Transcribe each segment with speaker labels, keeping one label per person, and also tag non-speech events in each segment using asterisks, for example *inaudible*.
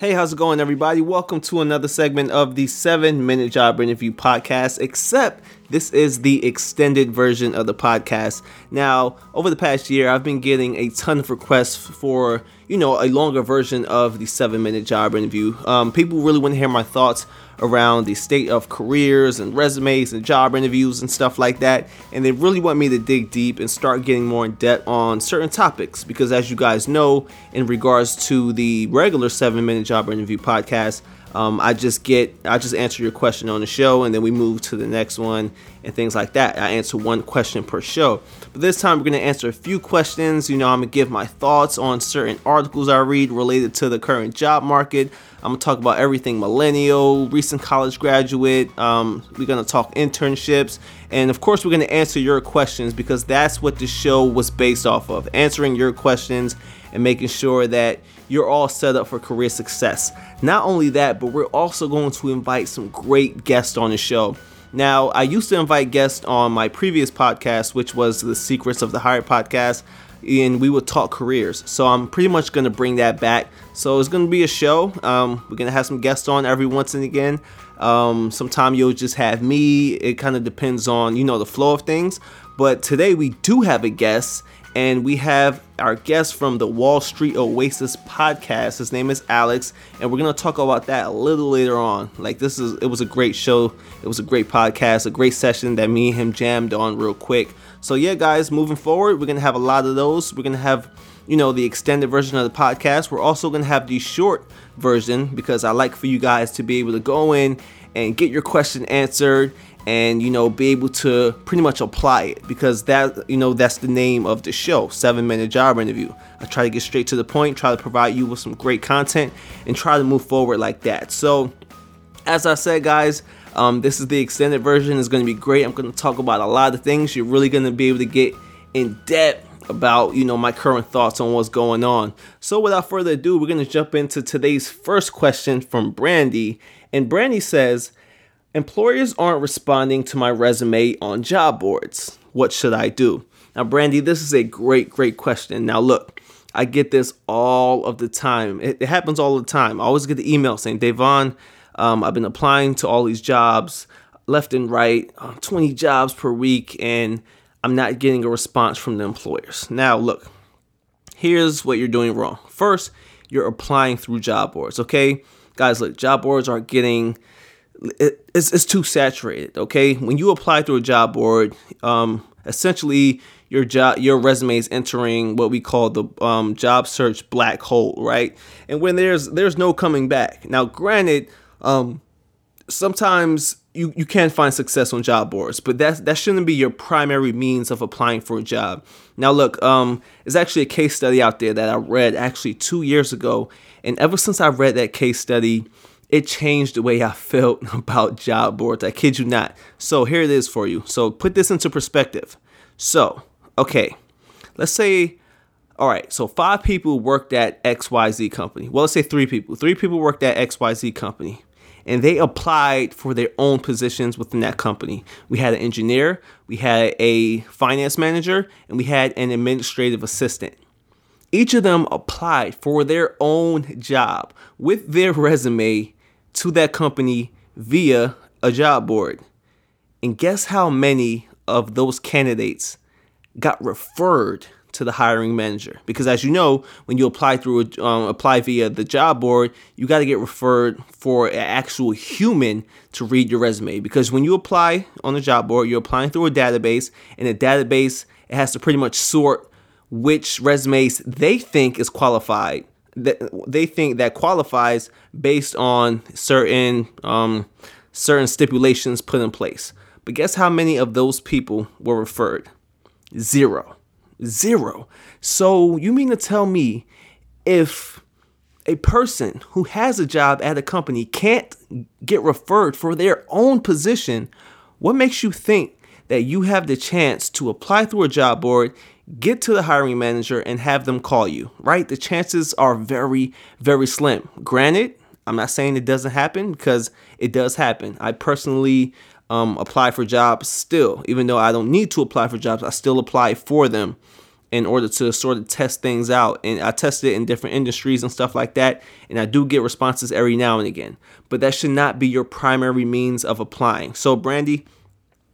Speaker 1: Hey, how's it going, everybody? Welcome to another segment of the 7 Minute Job Interview Podcast, except this is the extended version of the podcast. Now, over the past year, I've been getting a ton of requests for, you know, a longer version of the 7 Minute Job Interview. Um, people really want to hear my thoughts around the state of careers and resumes and job interviews and stuff like that. And they really want me to dig deep and start getting more in depth on certain topics because, as you guys know, in regards to the regular seven minute job interview podcast, um, I just get I just answer your question on the show and then we move to the next one and things like that. I answer one question per show. But this time we're gonna answer a few questions. You know, I'm gonna give my thoughts on certain articles I read related to the current job market. I'm gonna talk about everything millennial, recent college graduate. Um, we're gonna talk internships, and of course, we're gonna answer your questions because that's what the show was based off of answering your questions and making sure that you're all set up for career success. Not only that, but we're also going to invite some great guests on the show. Now, I used to invite guests on my previous podcast, which was the Secrets of the Hire podcast, and we would talk careers. So I'm pretty much going to bring that back. So it's going to be a show. Um, we're going to have some guests on every once and again. Um, sometime you'll just have me. It kind of depends on, you know, the flow of things. But today we do have a guest, and we have our guest from the Wall Street Oasis podcast. His name is Alex, and we're gonna talk about that a little later on. Like this is, it was a great show. It was a great podcast, a great session that me and him jammed on real quick. So yeah, guys, moving forward, we're gonna have a lot of those. We're gonna have, you know, the extended version of the podcast. We're also gonna have the short version because I like for you guys to be able to go in and get your question answered and you know be able to pretty much apply it because that you know that's the name of the show seven minute job interview. I try to get straight to the point try to provide you with some great content and try to move forward like that. So as i said guys um, this is the extended version. It's going to be great. I'm going to talk about a lot of things. You're really going to be able to get in depth about you know my current thoughts on what's going on. So without further ado we're going to jump into today's first question from brandy. And brandy says Employers aren't responding to my resume on job boards. What should I do? Now, Brandy, this is a great, great question. Now, look, I get this all of the time. It, it happens all the time. I always get the email saying, Devon, um, I've been applying to all these jobs left and right, uh, 20 jobs per week, and I'm not getting a response from the employers. Now, look, here's what you're doing wrong. First, you're applying through job boards, okay? Guys, look, job boards aren't getting it, it's, it's too saturated. Okay, when you apply through a job board, um, essentially your job your resume is entering what we call the um, job search black hole, right? And when there's there's no coming back. Now, granted, um, sometimes you, you can find success on job boards, but that that shouldn't be your primary means of applying for a job. Now, look, um, there's actually a case study out there that I read actually two years ago, and ever since I read that case study, it changed the way I felt *laughs* about job boards. I kid you not. So here it is for you. So put this into perspective. So, okay, let's say, all right, so five people worked at XYZ company. Well, let's say three people. Three people worked at XYZ company and they applied for their own positions within that company. We had an engineer, we had a finance manager, and we had an administrative assistant. Each of them applied for their own job with their resume to that company via a job board. And guess how many of those candidates got referred to the hiring manager? Because as you know, when you apply through a, um, apply via the job board, you got to get referred for an actual human to read your resume. Because when you apply on the job board, you're applying through a database, and the database it has to pretty much sort which resumes they think is qualified that they think that qualifies based on certain um, certain stipulations put in place. But guess how many of those people were referred? Zero. Zero. So you mean to tell me if a person who has a job at a company can't get referred for their own position, what makes you think that you have the chance to apply through a job board get to the hiring manager and have them call you, right? The chances are very, very slim. Granted, I'm not saying it doesn't happen because it does happen. I personally um, apply for jobs still, even though I don't need to apply for jobs, I still apply for them. in order to sort of test things out. And I test it in different industries and stuff like that. And I do get responses every now and again. But that should not be your primary means of applying. So, Brandy,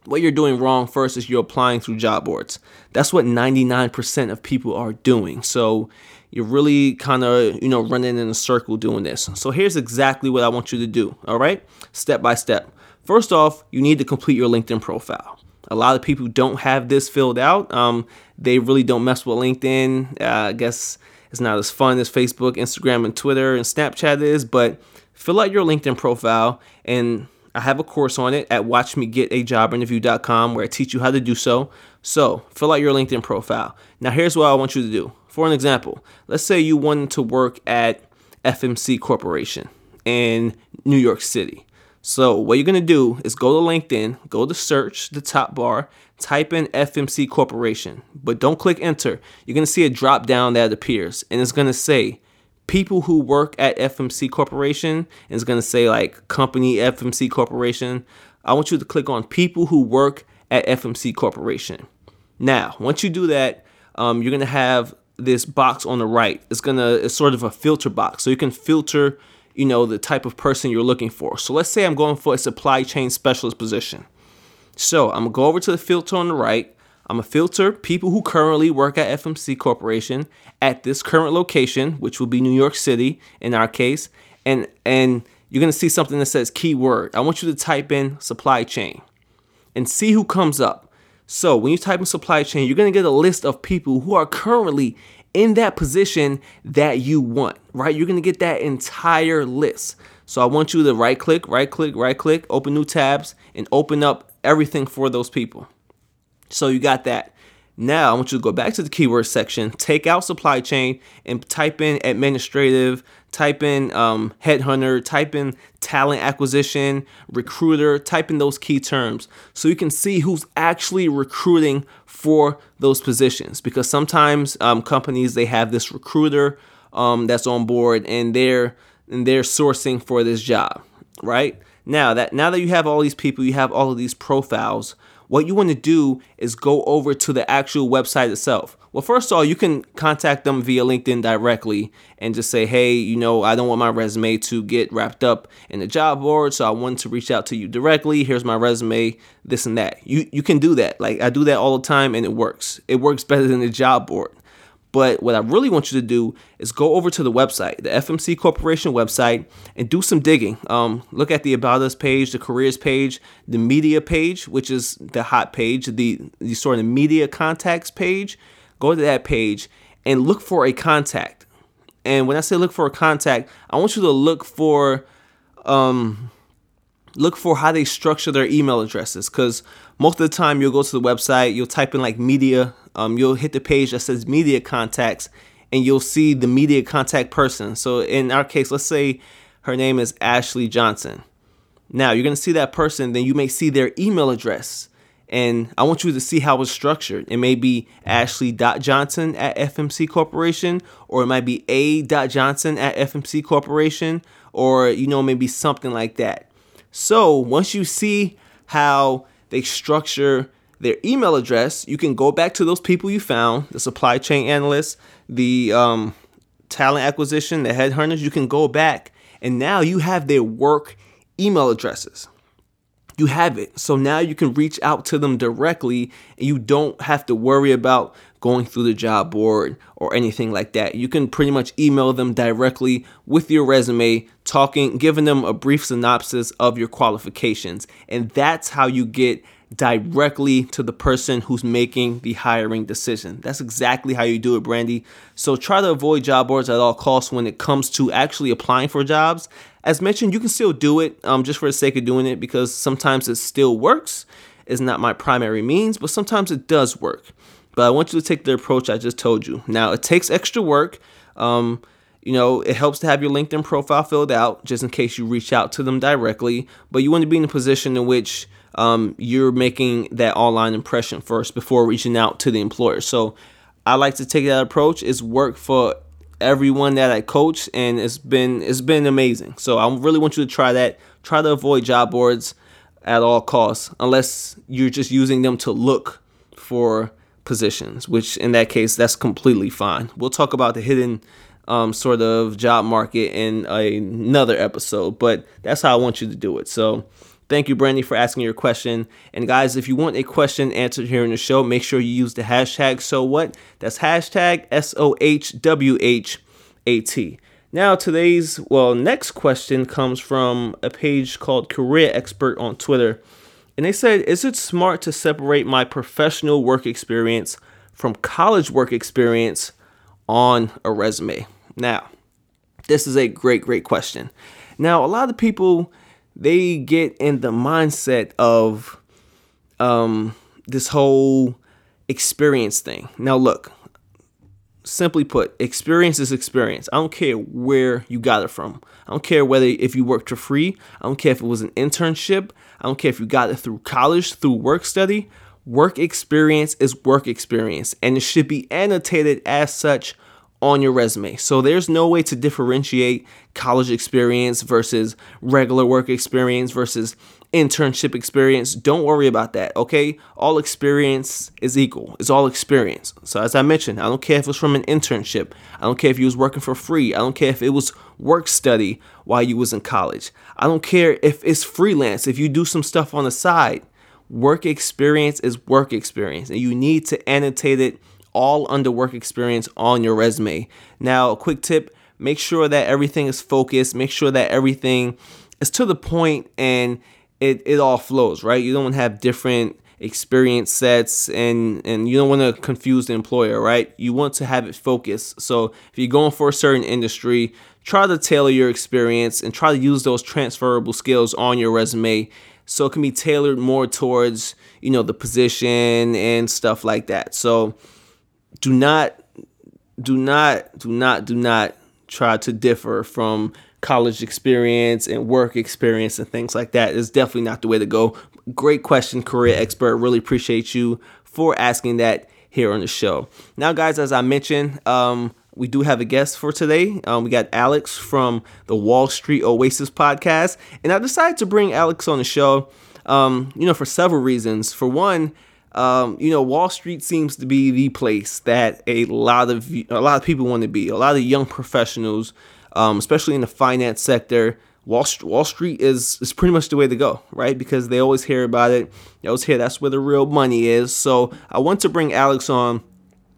Speaker 1: what you're doing wrong first is you're applying through job boards. That's what 99% of people are doing. So, you're really kind of, you know, running in a circle doing this. So, here's exactly what I want you to do. All right? Step by step. First off, you need to complete your LinkedIn profile. A lot of people don't have this filled out. Um, they really don't mess with LinkedIn. Uh, I guess it's not as fun as Facebook, Instagram, and Twitter and Snapchat is, but fill out your LinkedIn profile. And I have a course on it at watchmegetajobinterview.com where I teach you how to do so. So fill out your LinkedIn profile. Now, here's what I want you to do. For an example, let's say you wanted to work at FMC Corporation in New York City. So what you're gonna do is go to LinkedIn, go to search, the top bar, type in FMC Corporation, but don't click enter. You're gonna see a drop down that appears, and it's gonna say people who work at FMC Corporation, and it's gonna say like company FMC Corporation. I want you to click on people who work at FMC Corporation. Now, once you do that, um, you're gonna have this box on the right. It's gonna it's sort of a filter box, so you can filter you know, the type of person you're looking for. So let's say I'm going for a supply chain specialist position. So I'm gonna go over to the filter on the right. I'm gonna filter people who currently work at FMC Corporation at this current location, which will be New York City in our case, and and you're gonna see something that says keyword. I want you to type in supply chain and see who comes up. So when you type in supply chain, you're gonna get a list of people who are currently in that position that you want, right? You're gonna get that entire list. So I want you to right click, right click, right click, open new tabs, and open up everything for those people. So you got that. Now I want you to go back to the keyword section, take out supply chain, and type in administrative, type in um, headhunter, type in talent acquisition, recruiter, type in those key terms so you can see who's actually recruiting for those positions. Because sometimes um, companies they have this recruiter um, that's on board and they're and they're sourcing for this job, right? Now that now that you have all these people, you have all of these profiles what you want to do is go over to the actual website itself. Well, first of all, you can contact them via LinkedIn directly and just say, hey, you know, I don't want my resume to get wrapped up in the job board, so I want to reach out to you directly. Here's my resume, this and that. You you can do that. Like I do that all the time and it works. It works better than the job board. But what I really want you to do is go over to the website, the FMC Corporation website, and do some digging. Um, look at the About Us page, the careers page, the media page, which is the hot page, the, the sort of media contacts page. Go to that page and look for a contact. And when I say look for a contact, I want you to look for um, look for how they structure their email addresses because most of the time you'll go to the website, you'll type in like media um, you'll hit the page that says media contacts and you'll see the media contact person. So in our case, let's say her name is Ashley Johnson. Now you're going to see that person, then you may see their email address. And I want you to see how it's structured. It may be ashley.johnson at FMC Corporation, or it might be a.johnson at FMC Corporation, or, you know, maybe something like that. So once you see how they structure their email address, you can go back to those people you found, the supply chain analysts, the um, talent acquisition, the headhunters. You can go back and now you have their work email addresses. You have it. So now you can reach out to them directly and you don't have to worry about going through the job board or anything like that. You can pretty much email them directly with your resume, talking, giving them a brief synopsis of your qualifications. And that's how you get directly to the person who's making the hiring decision. That's exactly how you do it, Brandy. So try to avoid job boards at all costs when it comes to actually applying for jobs. As mentioned, you can still do it um, just for the sake of doing it because sometimes it still works. It's not my primary means, but sometimes it does work. But I want you to take the approach I just told you. Now, it takes extra work. Um, you know, it helps to have your LinkedIn profile filled out just in case you reach out to them directly. But you want to be in a position in which um, you're making that online impression first before reaching out to the employer. So I like to take that approach. It's worked for everyone that I coach, and it's been it's been amazing. So I really want you to try that. Try to avoid job boards at all costs, unless you're just using them to look for positions, which in that case, that's completely fine. We'll talk about the hidden um, sort of job market in another episode, but that's how I want you to do it. So, thank you, Brandy, for asking your question. And guys, if you want a question answered here in the show, make sure you use the hashtag so what. That's hashtag S O H W H A T. Now, today's, well, next question comes from a page called Career Expert on Twitter. And they said, Is it smart to separate my professional work experience from college work experience on a resume? Now, this is a great, great question. Now, a lot of people they get in the mindset of um, this whole experience thing. Now, look, simply put, experience is experience. I don't care where you got it from. I don't care whether if you worked for free. I don't care if it was an internship. I don't care if you got it through college, through work study. Work experience is work experience, and it should be annotated as such on your resume. So there's no way to differentiate college experience versus regular work experience versus internship experience. Don't worry about that, okay? All experience is equal. It's all experience. So as I mentioned, I don't care if it was from an internship. I don't care if you was working for free. I don't care if it was work study while you was in college. I don't care if it's freelance, if you do some stuff on the side. Work experience is work experience and you need to annotate it all under work experience on your resume. Now, a quick tip make sure that everything is focused, make sure that everything is to the point and it, it all flows, right? You don't want to have different experience sets and and you don't want to confuse the employer right you want to have it focused so if you're going for a certain industry try to tailor your experience and try to use those transferable skills on your resume so it can be tailored more towards you know the position and stuff like that so do not do not do not do not try to differ from college experience and work experience and things like that is definitely not the way to go. Great question, career expert. Really appreciate you for asking that here on the show. Now, guys, as I mentioned, um, we do have a guest for today. Um, we got Alex from the Wall Street Oasis podcast, and I decided to bring Alex on the show. Um, you know, for several reasons. For one, um, you know, Wall Street seems to be the place that a lot of a lot of people want to be. A lot of young professionals, um, especially in the finance sector, Wall Wall Street is is pretty much the way to go, right? Because they always hear about it. They always hear that's where the real money is. So I want to bring Alex on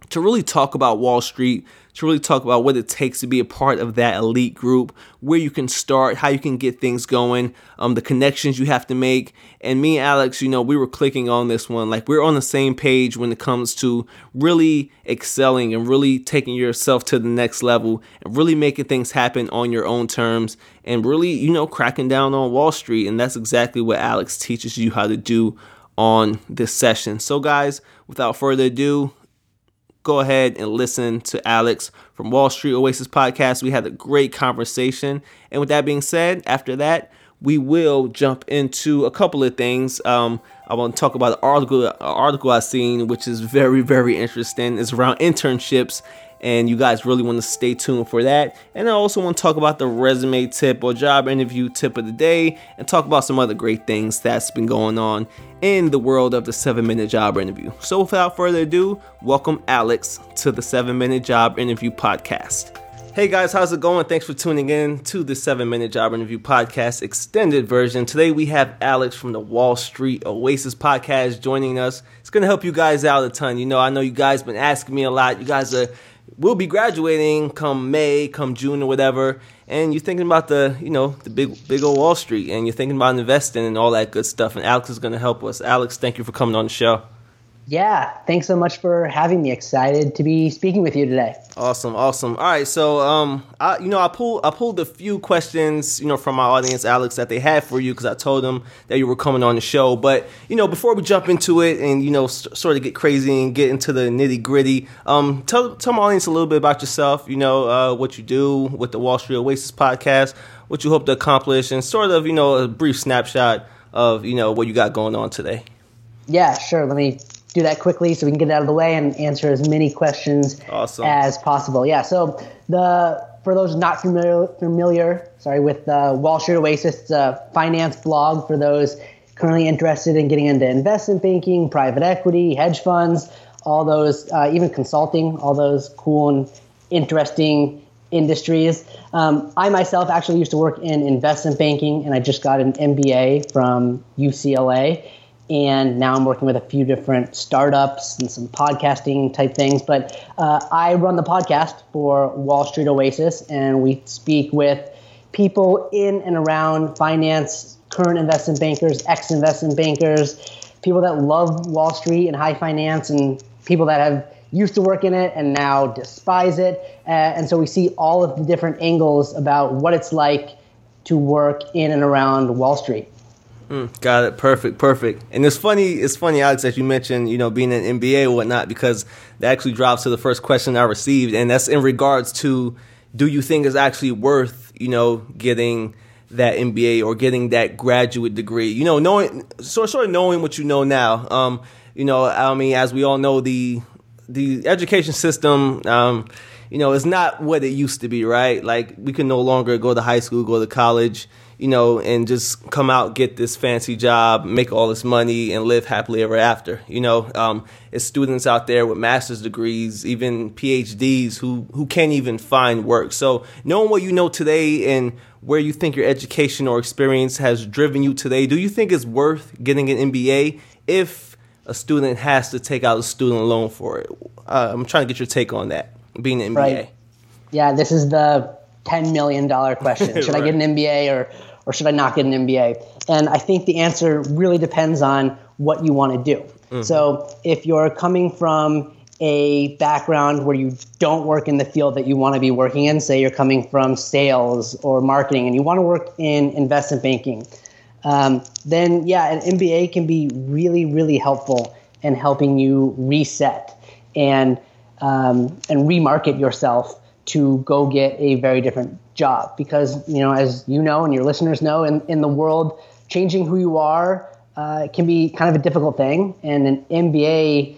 Speaker 1: to really talk about Wall Street, to really talk about what it takes to be a part of that elite group, where you can start, how you can get things going, um, the connections you have to make. And me and Alex, you know, we were clicking on this one. Like we're on the same page when it comes to really excelling and really taking yourself to the next level and really making things happen on your own terms and really, you know, cracking down on Wall Street. And that's exactly what Alex teaches you how to do on this session. So, guys, without further ado, go ahead and listen to Alex from Wall Street Oasis podcast. We had a great conversation. And with that being said, after that, we will jump into a couple of things. Um, I want to talk about an article, an article I've seen, which is very, very interesting. It's around internships and you guys really want to stay tuned for that. And I also want to talk about the resume tip or job interview tip of the day and talk about some other great things that's been going on in the world of the 7 minute job interview. So without further ado, welcome Alex to the 7 minute job interview podcast. Hey guys, how's it going? Thanks for tuning in to the 7 Minute Job Interview Podcast extended version. Today we have Alex from the Wall Street Oasis Podcast joining us. It's going to help you guys out a ton. You know, I know you guys been asking me a lot. You guys are will be graduating come May, come June or whatever, and you're thinking about the, you know, the big big old Wall Street and you're thinking about investing and all that good stuff. And Alex is going to help us. Alex, thank you for coming on the show.
Speaker 2: Yeah, thanks so much for having me. Excited to be speaking with you today.
Speaker 1: Awesome, awesome. All right, so um, I you know I pulled I pulled a few questions you know from my audience, Alex, that they had for you because I told them that you were coming on the show. But you know before we jump into it and you know st- sort of get crazy and get into the nitty gritty, um, tell tell my audience a little bit about yourself. You know uh, what you do with the Wall Street Oasis podcast, what you hope to accomplish, and sort of you know a brief snapshot of you know what you got going on today.
Speaker 2: Yeah, sure. Let me do that quickly so we can get out of the way and answer as many questions awesome. as possible. Yeah. So the for those not familiar, familiar sorry, with the Wall Street Oasis, it's a finance blog for those currently interested in getting into investment banking, private equity, hedge funds, all those, uh, even consulting, all those cool and interesting industries. Um, I myself actually used to work in investment banking, and I just got an MBA from UCLA. And now I'm working with a few different startups and some podcasting type things. But uh, I run the podcast for Wall Street Oasis, and we speak with people in and around finance, current investment bankers, ex investment bankers, people that love Wall Street and high finance, and people that have used to work in it and now despise it. Uh, and so we see all of the different angles about what it's like to work in and around Wall Street.
Speaker 1: Mm, got it. Perfect. Perfect. And it's funny. It's funny, Alex, that you mentioned, you know, being an MBA or whatnot, because that actually drops to the first question I received, and that's in regards to, do you think it's actually worth, you know, getting that MBA or getting that graduate degree? You know, knowing sort sort of knowing what you know now. Um, you know, I mean, as we all know, the the education system, um, you know, is not what it used to be, right? Like we can no longer go to high school, go to college, you know, and just come out, get this fancy job, make all this money, and live happily ever after. You know, um, it's students out there with master's degrees, even PhDs, who who can't even find work. So knowing what you know today and where you think your education or experience has driven you today, do you think it's worth getting an MBA if a student has to take out a student loan for it. Uh, I'm trying to get your take on that, being an MBA. Right.
Speaker 2: Yeah, this is the $10 million question. *laughs* Should right. I get an MBA or, or should I not get an MBA? And I think the answer really depends on what you want to do. Mm-hmm. So if you're coming from a background where you don't work in the field that you want to be working in, say you're coming from sales or marketing and you want to work in investment banking, um, then yeah, an MBA can be really, really helpful in helping you reset and um, and remarket yourself to go get a very different job. Because you know, as you know, and your listeners know, in in the world, changing who you are uh, can be kind of a difficult thing, and an MBA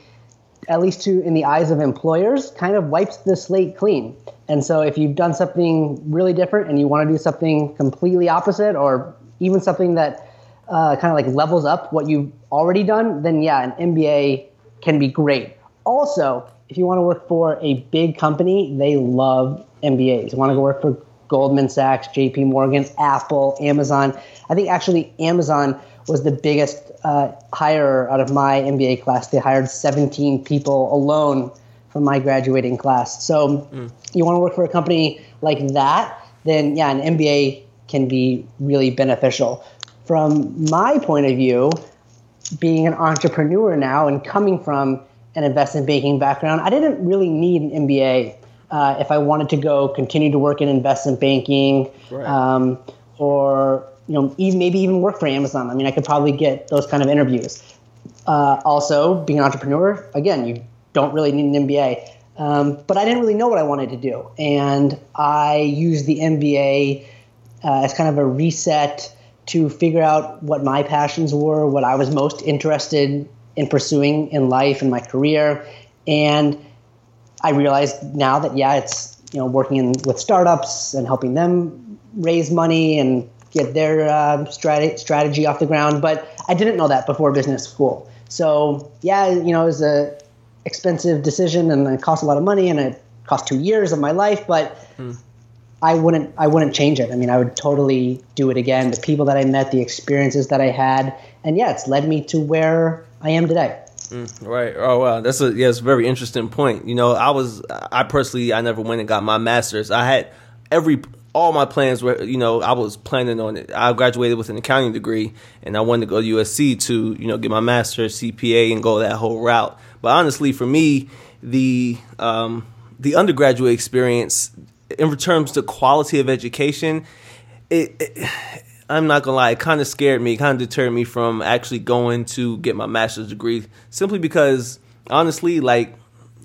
Speaker 2: at least to in the eyes of employers, kind of wipes the slate clean. And so if you've done something really different and you want to do something completely opposite or even something that uh, kind of like levels up what you've already done, then yeah, an MBA can be great. Also, if you want to work for a big company, they love MBAs. You want to go work for Goldman Sachs, JP Morgan, Apple, Amazon. I think actually Amazon was the biggest uh, hire out of my MBA class. They hired 17 people alone from my graduating class. So mm. you want to work for a company like that, then yeah, an MBA can be really beneficial. From my point of view, being an entrepreneur now and coming from an investment banking background, I didn't really need an MBA uh, if I wanted to go continue to work in investment banking right. um, or you know even, maybe even work for Amazon. I mean, I could probably get those kind of interviews. Uh, also, being an entrepreneur, again, you don't really need an MBA. Um, but I didn't really know what I wanted to do, and I used the MBA uh, as kind of a reset to figure out what my passions were, what I was most interested in pursuing in life and my career. And I realized now that yeah, it's you know working in, with startups and helping them raise money and get their uh, strategy strategy off the ground. But I didn't know that before business school. So yeah, you know, it was a expensive decision and it cost a lot of money and it cost two years of my life. But hmm. I wouldn't I wouldn't change it. I mean, I would totally do it again. The people that I met, the experiences that I had, and yeah, it's led me to where I am today.
Speaker 1: Mm, right. Oh wow, that's a yeah, a very interesting point. You know, I was I personally I never went and got my master's. I had every all my plans were you know I was planning on it. I graduated with an accounting degree, and I wanted to go to USC to you know get my master's CPA and go that whole route. But honestly, for me, the um, the undergraduate experience in terms to quality of education, it, it I'm not gonna lie, it kind of scared me, kind of deterred me from actually going to get my master's degree, simply because honestly, like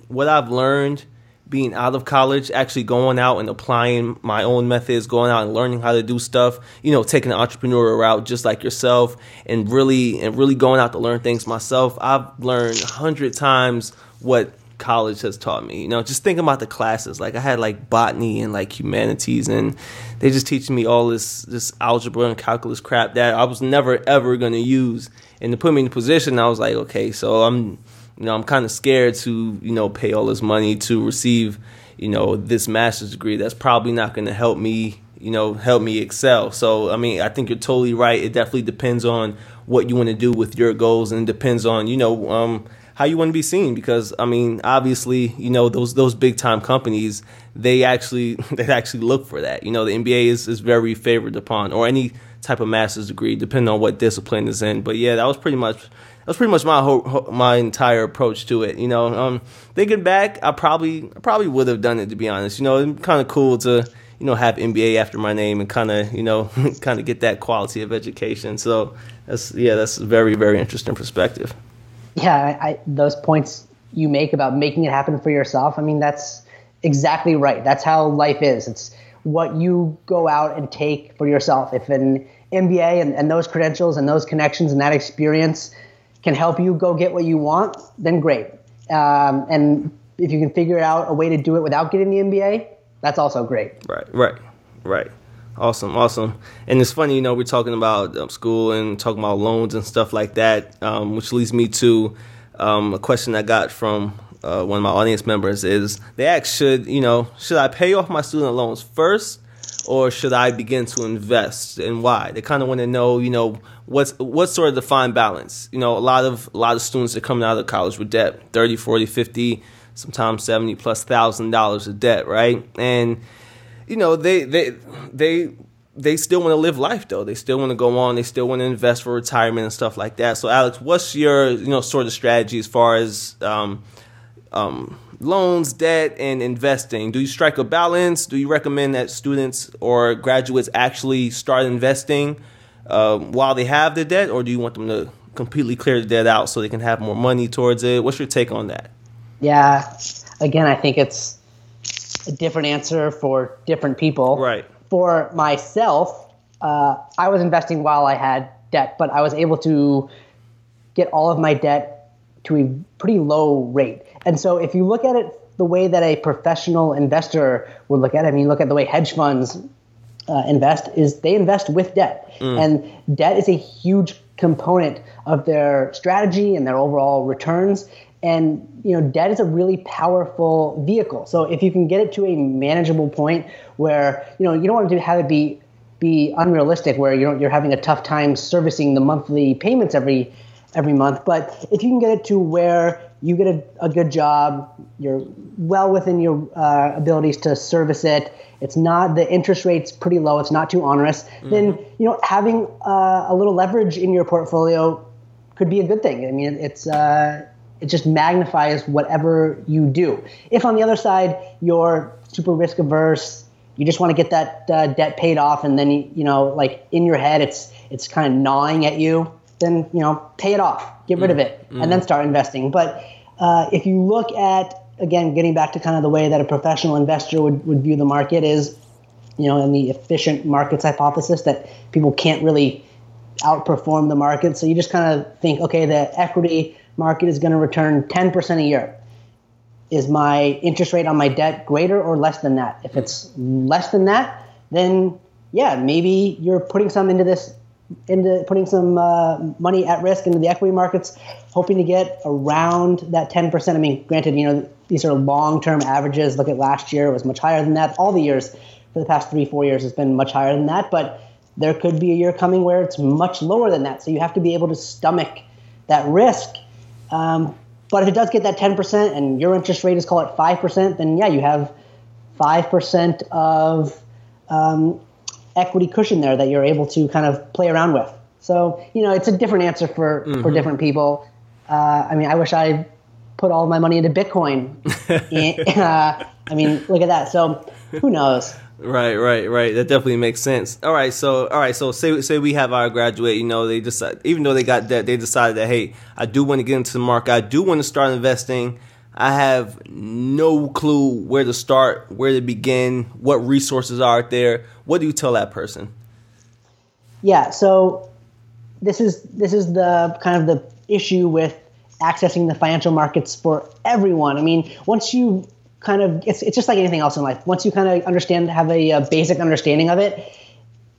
Speaker 1: what I've learned being out of college, actually going out and applying my own methods, going out and learning how to do stuff, you know, taking an entrepreneurial route just like yourself, and really and really going out to learn things myself. I've learned a hundred times what college has taught me. You know, just thinking about the classes. Like I had like botany and like humanities, and they just teaching me all this this algebra and calculus crap that I was never ever going to use. And to put me in a position, I was like, okay, so I'm you know, I'm kind of scared to, you know, pay all this money to receive, you know, this master's degree that's probably not going to help me, you know, help me excel. So, I mean, I think you're totally right. It definitely depends on what you want to do with your goals and depends on, you know, um, how you want to be seen because I mean obviously you know those those big time companies they actually *laughs* they actually look for that you know the MBA is, is very favored upon or any type of master's degree depending on what discipline is in but yeah that was pretty much that was pretty much my whole, my entire approach to it. You know, um, thinking back, I probably I probably would have done it to be honest. You know, it's kind of cool to you know have MBA after my name and kind of you know *laughs* kind of get that quality of education. So that's yeah, that's a very very interesting perspective.
Speaker 2: Yeah, I, those points you make about making it happen for yourself. I mean, that's exactly right. That's how life is. It's what you go out and take for yourself. If an MBA and, and those credentials and those connections and that experience can help you go get what you want, then great. Um, and if you can figure out a way to do it without getting the MBA, that's also great.
Speaker 1: Right, right, right. Awesome, awesome. And it's funny, you know, we're talking about um, school and talking about loans and stuff like that, um, which leads me to um, a question I got from uh, one of my audience members is they ask, should, you know, should I pay off my student loans first or should I begin to invest and why? They kind of want to know, you know, what's what's sort of the fine balance. You know, a lot of a lot of students are coming out of college with debt, 30, 40, 50, sometimes 70 plus thousand dollars of debt, right? And you know, they they they they still want to live life though. They still want to go on. They still want to invest for retirement and stuff like that. So, Alex, what's your you know sort of strategy as far as um, um, loans, debt, and investing? Do you strike a balance? Do you recommend that students or graduates actually start investing um, while they have the debt, or do you want them to completely clear the debt out so they can have more money towards it? What's your take on that?
Speaker 2: Yeah, again, I think it's a different answer for different people.
Speaker 1: Right.
Speaker 2: For myself, uh, I was investing while I had debt, but I was able to get all of my debt to a pretty low rate. And so if you look at it the way that a professional investor would look at it, I mean, look at the way hedge funds uh, invest, is they invest with debt. Mm. And debt is a huge component of their strategy and their overall returns. And you know, debt is a really powerful vehicle. So if you can get it to a manageable point where you know you don't want to have it be be unrealistic, where you're you're having a tough time servicing the monthly payments every every month. But if you can get it to where you get a, a good job, you're well within your uh, abilities to service it. It's not the interest rate's pretty low. It's not too onerous. Mm-hmm. Then you know having uh, a little leverage in your portfolio could be a good thing. I mean, it's uh, it just magnifies whatever you do. If on the other side you're super risk averse, you just want to get that uh, debt paid off, and then you, know, like in your head, it's it's kind of gnawing at you. Then you know, pay it off, get rid mm. of it, mm. and then start investing. But uh, if you look at again, getting back to kind of the way that a professional investor would, would view the market is, you know, in the efficient markets hypothesis that people can't really outperform the market. So you just kind of think, okay, the equity market is going to return 10% a year. Is my interest rate on my debt greater or less than that? If it's less than that, then yeah, maybe you're putting some into this, into putting some uh, money at risk into the equity markets, hoping to get around that 10%. I mean, granted, you know, these are long-term averages. Look at last year; it was much higher than that. All the years for the past three, four years has been much higher than that. But there could be a year coming where it's much lower than that. So you have to be able to stomach that risk um, but if it does get that 10% and your interest rate is call it 5%, then yeah, you have 5% of um, equity cushion there that you're able to kind of play around with. So, you know, it's a different answer for, mm-hmm. for different people. Uh, I mean, I wish I put all my money into Bitcoin. *laughs* *laughs* uh, I mean, look at that. So who knows?
Speaker 1: Right, right, right. That definitely makes sense. All right, so all right, so say say we have our graduate. You know, they decide even though they got that, they decided that hey, I do want to get into the market. I do want to start investing. I have no clue where to start, where to begin, what resources are out there. What do you tell that person?
Speaker 2: Yeah, so this is this is the kind of the issue with accessing the financial markets for everyone. I mean, once you kind of it's, it's just like anything else in life once you kind of understand have a, a, basic understanding of it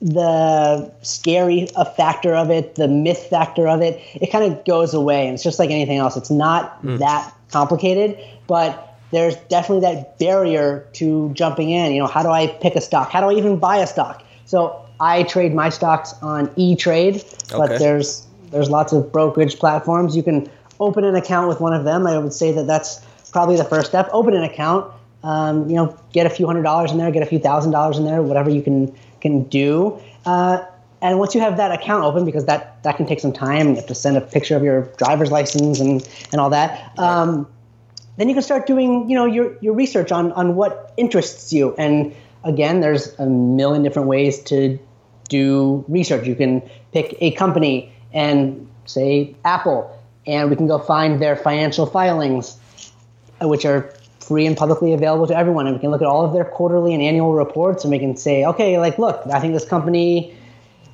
Speaker 2: the scary factor of it, the myth factor of it, it kind of goes away. And it's just like anything else. It's not mm. that complicated, but there's definitely that barrier to jumping in. You know, how do I pick a stock? How do I even buy a stock? So I trade my stocks on E-Trade, but okay. there's there's lots of brokerage platforms. You can open an account with one of them. I would say that that's probably the first step. Open an account. Um, you know, get a few hundred dollars in there, get a few thousand dollars in there, whatever you can can do. Uh, and once you have that account open, because that that can take some time, you have to send a picture of your driver's license and and all that. Um, then you can start doing you know your your research on on what interests you. And again, there's a million different ways to do research. You can pick a company and say Apple, and we can go find their financial filings, Uh, which are free and publicly available to everyone. And we can look at all of their quarterly and annual reports, and we can say, okay, like, look, I think this company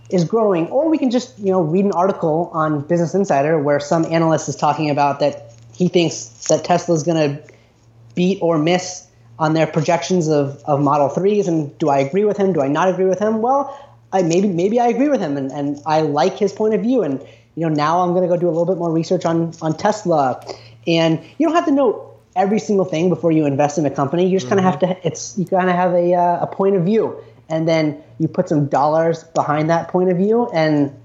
Speaker 2: is growing. Or we can just, you know, read an article on Business Insider where some analyst is talking about that he thinks that Tesla is going to beat or miss on their projections of, of Model 3s. And do I agree with him? Do I not agree with him? Well, I maybe maybe I agree with him and, and I like his point of view. And you know, now I'm going to go do a little bit more research on on Tesla. And you don't have to know every single thing before you invest in a company. You just mm-hmm. kind of have to. It's you kind of have a uh, a point of view, and then you put some dollars behind that point of view. And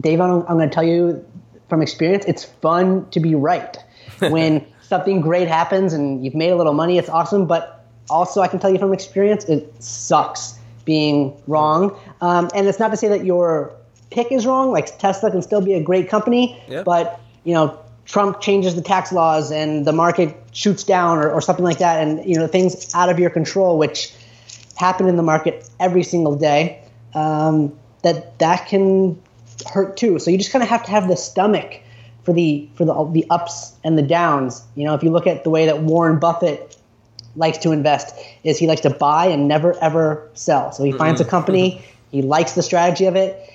Speaker 2: Dave, I'm, I'm going to tell you from experience, it's fun to be right *laughs* when something great happens and you've made a little money. It's awesome, but also I can tell you from experience, it sucks being wrong. Um, and it's not to say that your pick is wrong. Like Tesla can still be a great company, yeah. but you know Trump changes the tax laws and the market shoots down or, or something like that, and you know things out of your control, which happen in the market every single day. Um, that that can hurt too. So you just kind of have to have the stomach for the for the the ups and the downs. You know, if you look at the way that Warren Buffett likes to invest is he likes to buy and never ever sell. So he mm-hmm. finds a company, he likes the strategy of it,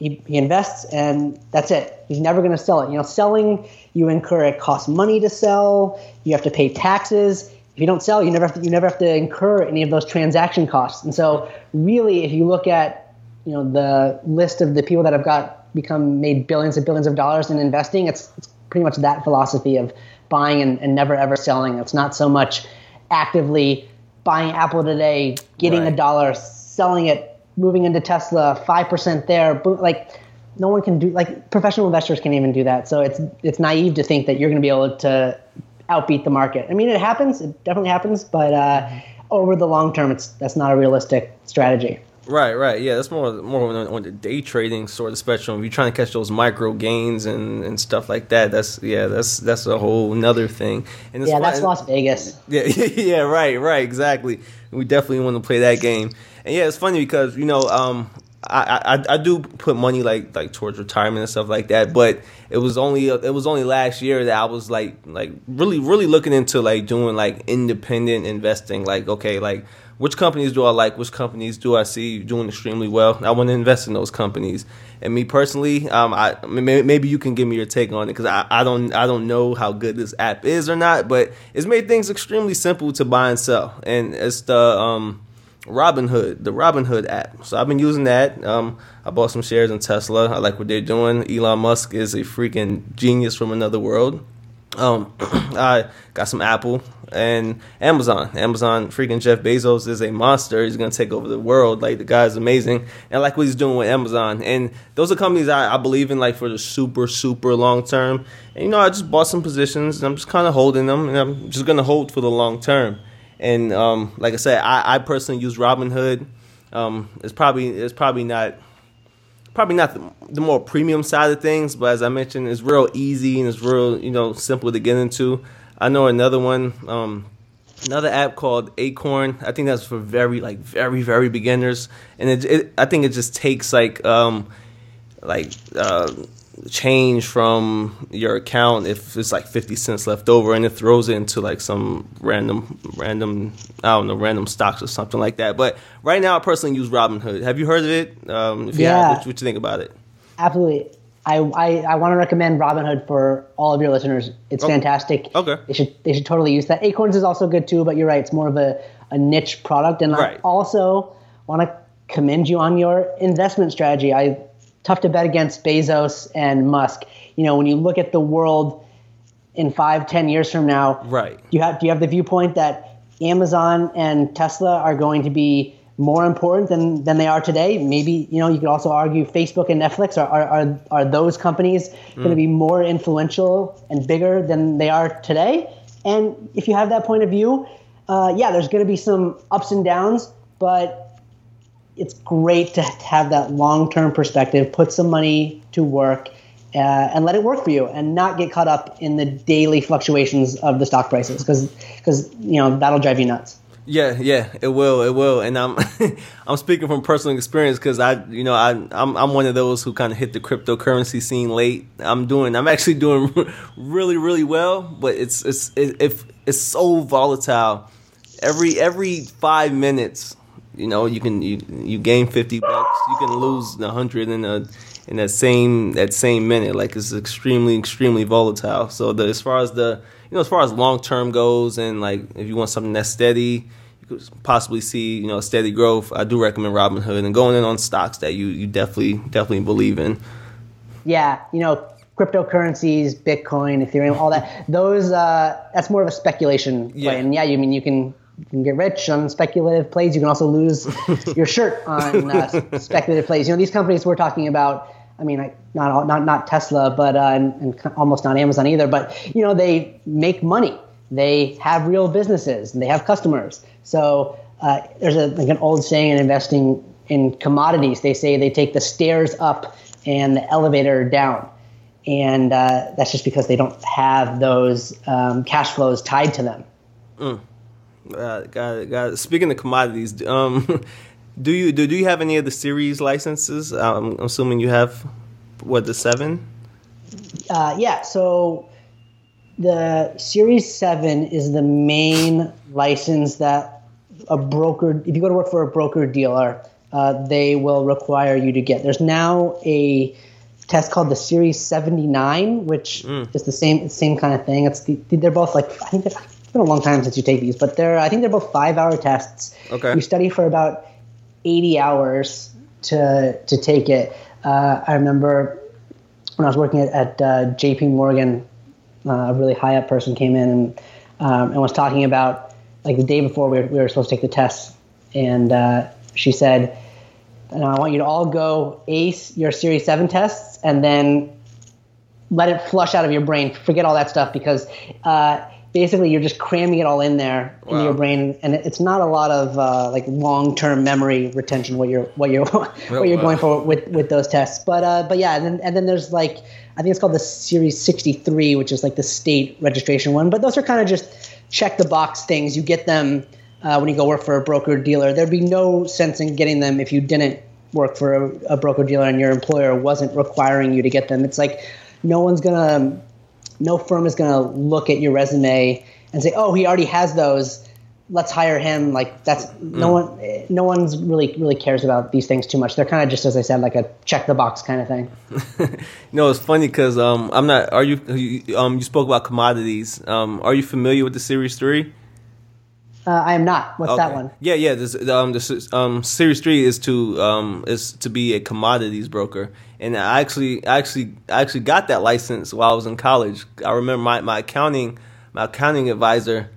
Speaker 2: he, he invests, and that's it. He's never going to sell it. You know, selling you incur it costs money to sell. You have to pay taxes. If you don't sell, you never have to, you never have to incur any of those transaction costs. And so, really, if you look at you know the list of the people that have got become made billions and billions of dollars in investing, it's, it's pretty much that philosophy of buying and, and never ever selling. It's not so much actively buying Apple today, getting right. a dollar, selling it, moving into Tesla, five percent there. Like no one can do like professional investors can't even do that. So it's it's naive to think that you're going to be able to outbeat the market. I mean, it happens. It definitely happens, but uh, over the long term, it's that's not a realistic strategy.
Speaker 1: Right, right, yeah, that's more more on, on the day trading sort of spectrum. If you're trying to catch those micro gains and, and stuff like that, that's yeah, that's that's a whole another thing.
Speaker 2: And yeah, that's Las Vegas. *laughs*
Speaker 1: Yeah, *laughs* yeah, right, right, exactly. We definitely want to play that game. And yeah, it's funny because you know, um, I, I I do put money like like towards retirement and stuff like that, but it was only it was only last year that I was like like really really looking into like doing like independent investing. Like okay, like which companies do I like? Which companies do I see doing extremely well? I want to invest in those companies. And me personally, um, I maybe you can give me your take on it because I, I don't I don't know how good this app is or not, but it's made things extremely simple to buy and sell. And it's the um, Robinhood, the Robinhood app. So I've been using that. Um, I bought some shares in Tesla. I like what they're doing. Elon Musk is a freaking genius from another world. Um, *clears throat* I got some Apple and Amazon. Amazon, freaking Jeff Bezos is a monster. He's gonna take over the world. Like the guy's amazing, and I like what he's doing with Amazon. And those are companies I, I believe in, like for the super super long term. And you know, I just bought some positions, and I'm just kind of holding them, and I'm just gonna hold for the long term. And um, like I said, I, I personally use Robinhood. Um, it's probably it's probably not probably not the, the, more premium side of things, but as I mentioned, it's real easy and it's real you know simple to get into. I know another one, um, another app called Acorn. I think that's for very like very very beginners, and it, it I think it just takes like um, like uh, change from your account if it's like 50 cents left over and it throws it into like some random random i don't know random stocks or something like that but right now i personally use robinhood have you heard of it um, if yeah. Have, what, what you think about it
Speaker 2: absolutely I, I, I want to recommend Robinhood for all of your listeners. It's okay. fantastic.
Speaker 1: Okay.
Speaker 2: They should they should totally use that. Acorns is also good too, but you're right. It's more of a, a niche product. And right. I also want to commend you on your investment strategy. I tough to bet against Bezos and Musk. You know, when you look at the world in five, ten years from now,
Speaker 1: right?
Speaker 2: Do you have do you have the viewpoint that Amazon and Tesla are going to be more important than, than they are today? Maybe you know you could also argue Facebook and Netflix are are, are, are those companies mm. going to be more influential and bigger than they are today? And if you have that point of view, uh, yeah, there's going to be some ups and downs, but it's great to have that long term perspective, put some money to work, uh, and let it work for you, and not get caught up in the daily fluctuations of the stock prices, because because you know that'll drive you nuts.
Speaker 1: Yeah, yeah, it will, it will, and I'm *laughs* I'm speaking from personal experience because I, you know, I I'm I'm one of those who kind of hit the cryptocurrency scene late. I'm doing, I'm actually doing *laughs* really, really well, but it's it's it, it, it's so volatile. Every every five minutes, you know, you can you you gain fifty bucks, you can lose a hundred in a in that same that same minute. Like it's extremely extremely volatile. So the as far as the you know as far as long term goes, and like if you want something that's steady, you could possibly see you know steady growth. I do recommend Robinhood and going in on stocks that you you definitely definitely believe in.
Speaker 2: Yeah, you know cryptocurrencies, Bitcoin, Ethereum, all that. Those uh, that's more of a speculation play. Yeah. And yeah, you mean you can you can get rich on speculative plays. You can also lose *laughs* your shirt on uh, speculative plays. You know, these companies we're talking about. I mean, not not not Tesla, but uh, and, and, almost not Amazon either. But you know, they make money. They have real businesses and they have customers. So uh, there's a, like an old saying in investing in commodities. They say they take the stairs up and the elevator down, and uh, that's just because they don't have those um, cash flows tied to them.
Speaker 1: Mm. Uh, got got. Speaking of commodities, um, *laughs* do you do, do you have any of the series licenses? Um, I'm assuming you have what the seven.
Speaker 2: Uh, yeah. So the Series Seven is the main license that a broker. If you go to work for a broker dealer, uh, they will require you to get. There's now a test called the Series 79, which mm. is the same same kind of thing. It's the, they're both like I think it's been a long time since you take these, but they're I think they're both five hour tests.
Speaker 1: Okay.
Speaker 2: You study for about eighty hours to to take it. Uh, I remember when I was working at, at uh, J.P. Morgan, uh, a really high up person came in and um, and was talking about like the day before we were, we were supposed to take the tests, and uh, she said, "I want you to all go ace your Series Seven tests, and then." Let it flush out of your brain. Forget all that stuff because uh, basically you're just cramming it all in there wow. into your brain and it's not a lot of uh, like long-term memory retention what you're what you're *laughs* what you're going for with with those tests. But uh, but yeah and then and then there's like i think it's called the series 63 which is like the state registration one. But those are kind of just check the box things. You get them uh, when you go work for a broker dealer. There'd be no sense in getting them if you didn't work for a, a broker dealer and your employer wasn't requiring you to get them. It's like no one's gonna no firm is going to look at your resume and say, "Oh, he already has those. Let's hire him." Like that's mm. no one. No one's really really cares about these things too much. They're kind of just as I said, like a check the box kind of thing. *laughs*
Speaker 1: know, it's funny because um, I'm not. Are you, you? Um, you spoke about commodities. Um, are you familiar with the Series Three?
Speaker 2: Uh, I am not. What's okay. that one?
Speaker 1: Yeah, yeah. This, um, the um, Series Three is to um, is to be a commodities broker, and I actually, I actually, I actually got that license while I was in college. I remember my, my accounting, my accounting advisor.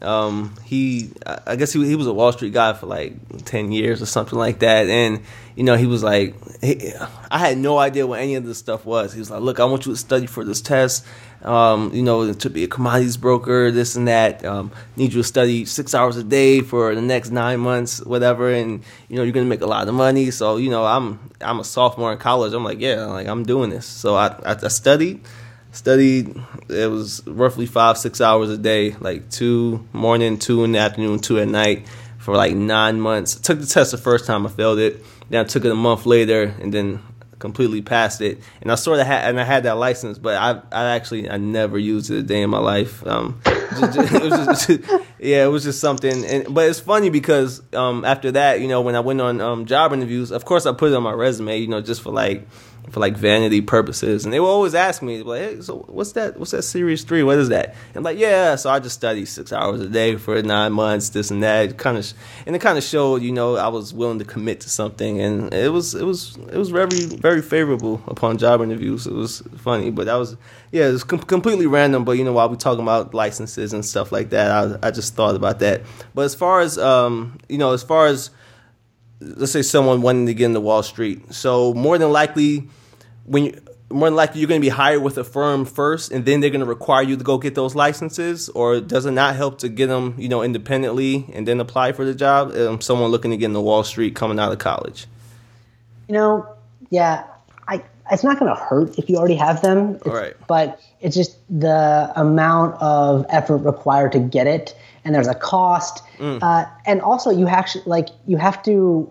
Speaker 1: Um, he, I guess he he was a Wall Street guy for like ten years or something like that, and you know he was like, he, I had no idea what any of this stuff was. He was like, look, I want you to study for this test um, you know, to be a commodities broker, this and that. Um, need you to study six hours a day for the next nine months, whatever, and you know you're gonna make a lot of money. So you know, I'm I'm a sophomore in college. I'm like, yeah, like I'm doing this. So I I, I studied, studied. It was roughly five six hours a day, like two morning, two in the afternoon, two at night for like nine months. I took the test the first time, I failed it. Then I took it a month later, and then completely passed it, and I sort of had and I had that license, but I I actually I never used it a day in my life. Um, just, just, it was just, *laughs* yeah, it was just something. And but it's funny because um, after that, you know, when I went on um, job interviews, of course I put it on my resume, you know, just for like for like vanity purposes, and they will always ask me like, "Hey, so what's that? What's that Series Three? What is that?" And I'm like, "Yeah." So I just study six hours a day for nine months, this and that. Kind of, and it kind of showed, you know, I was willing to commit to something, and it was it was it was very very favorable upon job interviews. It was funny, but that was yeah, it was com- completely random. But you know, while we talking about licenses and stuff like that, I I just thought about that. But as far as um, you know, as far as let's say someone wanting to get into Wall Street, so more than likely when you, more than likely you're going to be hired with a firm first, and then they're going to require you to go get those licenses, or does it not help to get them, you know, independently and then apply for the job? Um, someone looking to get into Wall Street coming out of college.
Speaker 2: You know, yeah, I it's not going to hurt if you already have them,
Speaker 1: right?
Speaker 2: But it's just the amount of effort required to get it, and there's a cost, mm. uh, and also you actually like you have to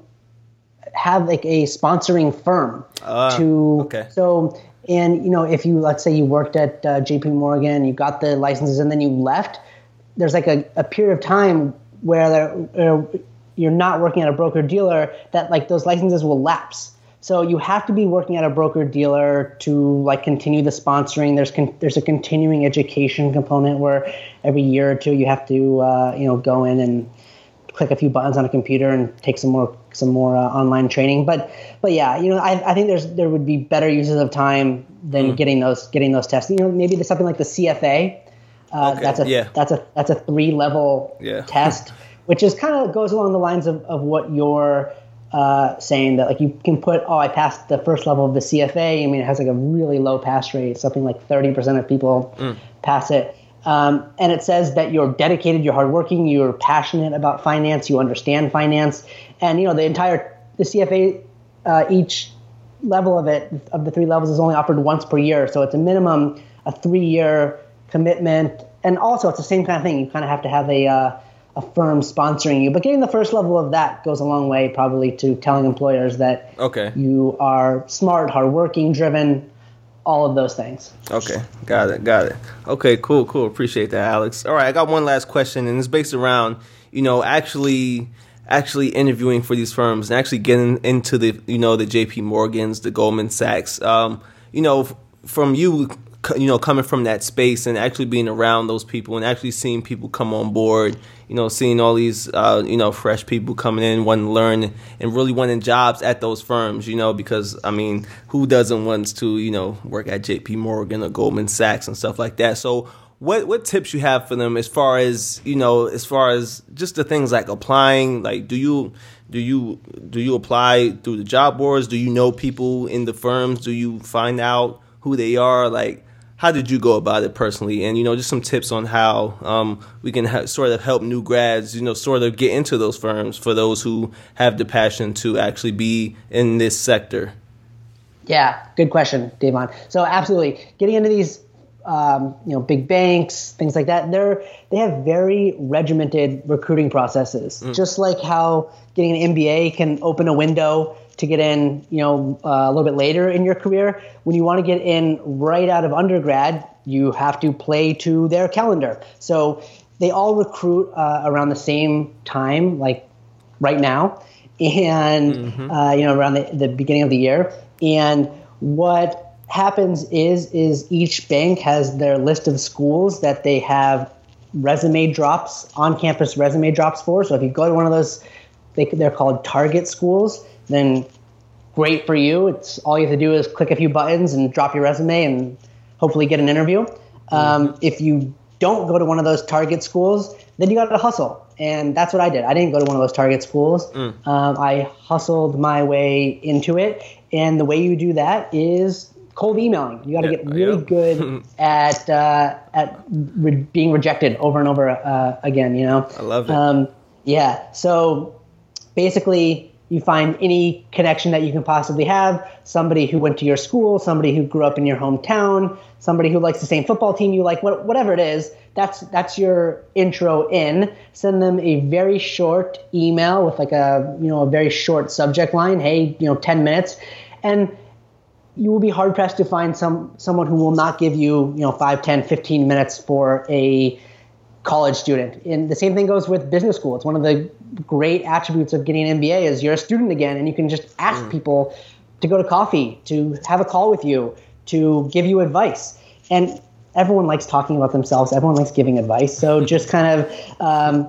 Speaker 2: have like a sponsoring firm uh, to
Speaker 1: okay.
Speaker 2: so and you know if you let's say you worked at uh, JP Morgan you got the licenses and then you left there's like a, a period of time where uh, you're not working at a broker dealer that like those licenses will lapse so you have to be working at a broker dealer to like continue the sponsoring there's con- there's a continuing education component where every year or two you have to uh, you know go in and click a few buttons on a computer and take some more some more uh, online training. But but yeah, you know, I, I think there's there would be better uses of time than mm. getting those getting those tests. You know, maybe there's something like the CFA. Uh, okay. That's a yeah. that's a that's a three level
Speaker 1: yeah.
Speaker 2: test, which is kind of goes along the lines of, of what you're uh, saying that like you can put oh I passed the first level of the CFA. I mean it has like a really low pass rate, something like thirty percent of people mm. pass it. Um, and it says that you're dedicated, you're hardworking, you're passionate about finance, you understand finance, and you know the entire the CFA uh, each level of it of the three levels is only offered once per year, so it's a minimum a three year commitment, and also it's the same kind of thing. You kind of have to have a uh, a firm sponsoring you, but getting the first level of that goes a long way, probably to telling employers that
Speaker 1: okay
Speaker 2: you are smart, hardworking, driven all of those things.
Speaker 1: Okay, got it, got it. Okay, cool, cool. Appreciate that, Alex. All right, I got one last question, and it's based around you know actually actually interviewing for these firms and actually getting into the you know the J.P. Morgans, the Goldman Sachs. Um, you know, from you you know coming from that space and actually being around those people and actually seeing people come on board you know seeing all these uh, you know fresh people coming in wanting to learn and really wanting jobs at those firms you know because i mean who doesn't want to you know work at jp morgan or goldman sachs and stuff like that? So what what tips you have for them as far as you know as far as just the things like applying? Like do you do you do you apply through the job boards? Do you know people in the firms? Do you find out who they are? Like how did you go about it personally? And you know, just some tips on how um, we can ha- sort of help new grads, you know, sort of get into those firms for those who have the passion to actually be in this sector.
Speaker 2: Yeah, good question, Dayvon. So absolutely, getting into these, um, you know, big banks, things like that. They're they have very regimented recruiting processes. Mm. Just like how getting an MBA can open a window to get in, you know, uh, a little bit later in your career. When you want to get in right out of undergrad, you have to play to their calendar. So they all recruit uh, around the same time, like right now, and mm-hmm. uh, you know, around the, the beginning of the year. And what happens is is each bank has their list of schools that they have resume drops on campus resume drops for. So if you go to one of those, they, they're called target schools then great for you. It's all you have to do is click a few buttons and drop your resume and hopefully get an interview. Um, mm-hmm. If you don't go to one of those target schools, then you got to hustle. And that's what I did. I didn't go to one of those target schools. Mm. Um, I hustled my way into it. And the way you do that is cold emailing. You got to yeah, get really good *laughs* at uh, at re- being rejected over and over uh, again. You know.
Speaker 1: I love it. Um,
Speaker 2: yeah. So basically, you find any connection that you can possibly have somebody who went to your school somebody who grew up in your hometown somebody who likes the same football team you like whatever it is that's that's your intro in. Send them a very short email with like a you know a very short subject line. Hey you know 10 minutes. And you will be hard pressed to find some someone who will not give you you know 5 10 15 minutes for a college student. And the same thing goes with business school. It's one of the great attributes of getting an MBA is you're a student again, and you can just ask mm. people to go to coffee, to have a call with you, to give you advice. And everyone likes talking about themselves. Everyone likes giving advice. So *laughs* just kind of, um,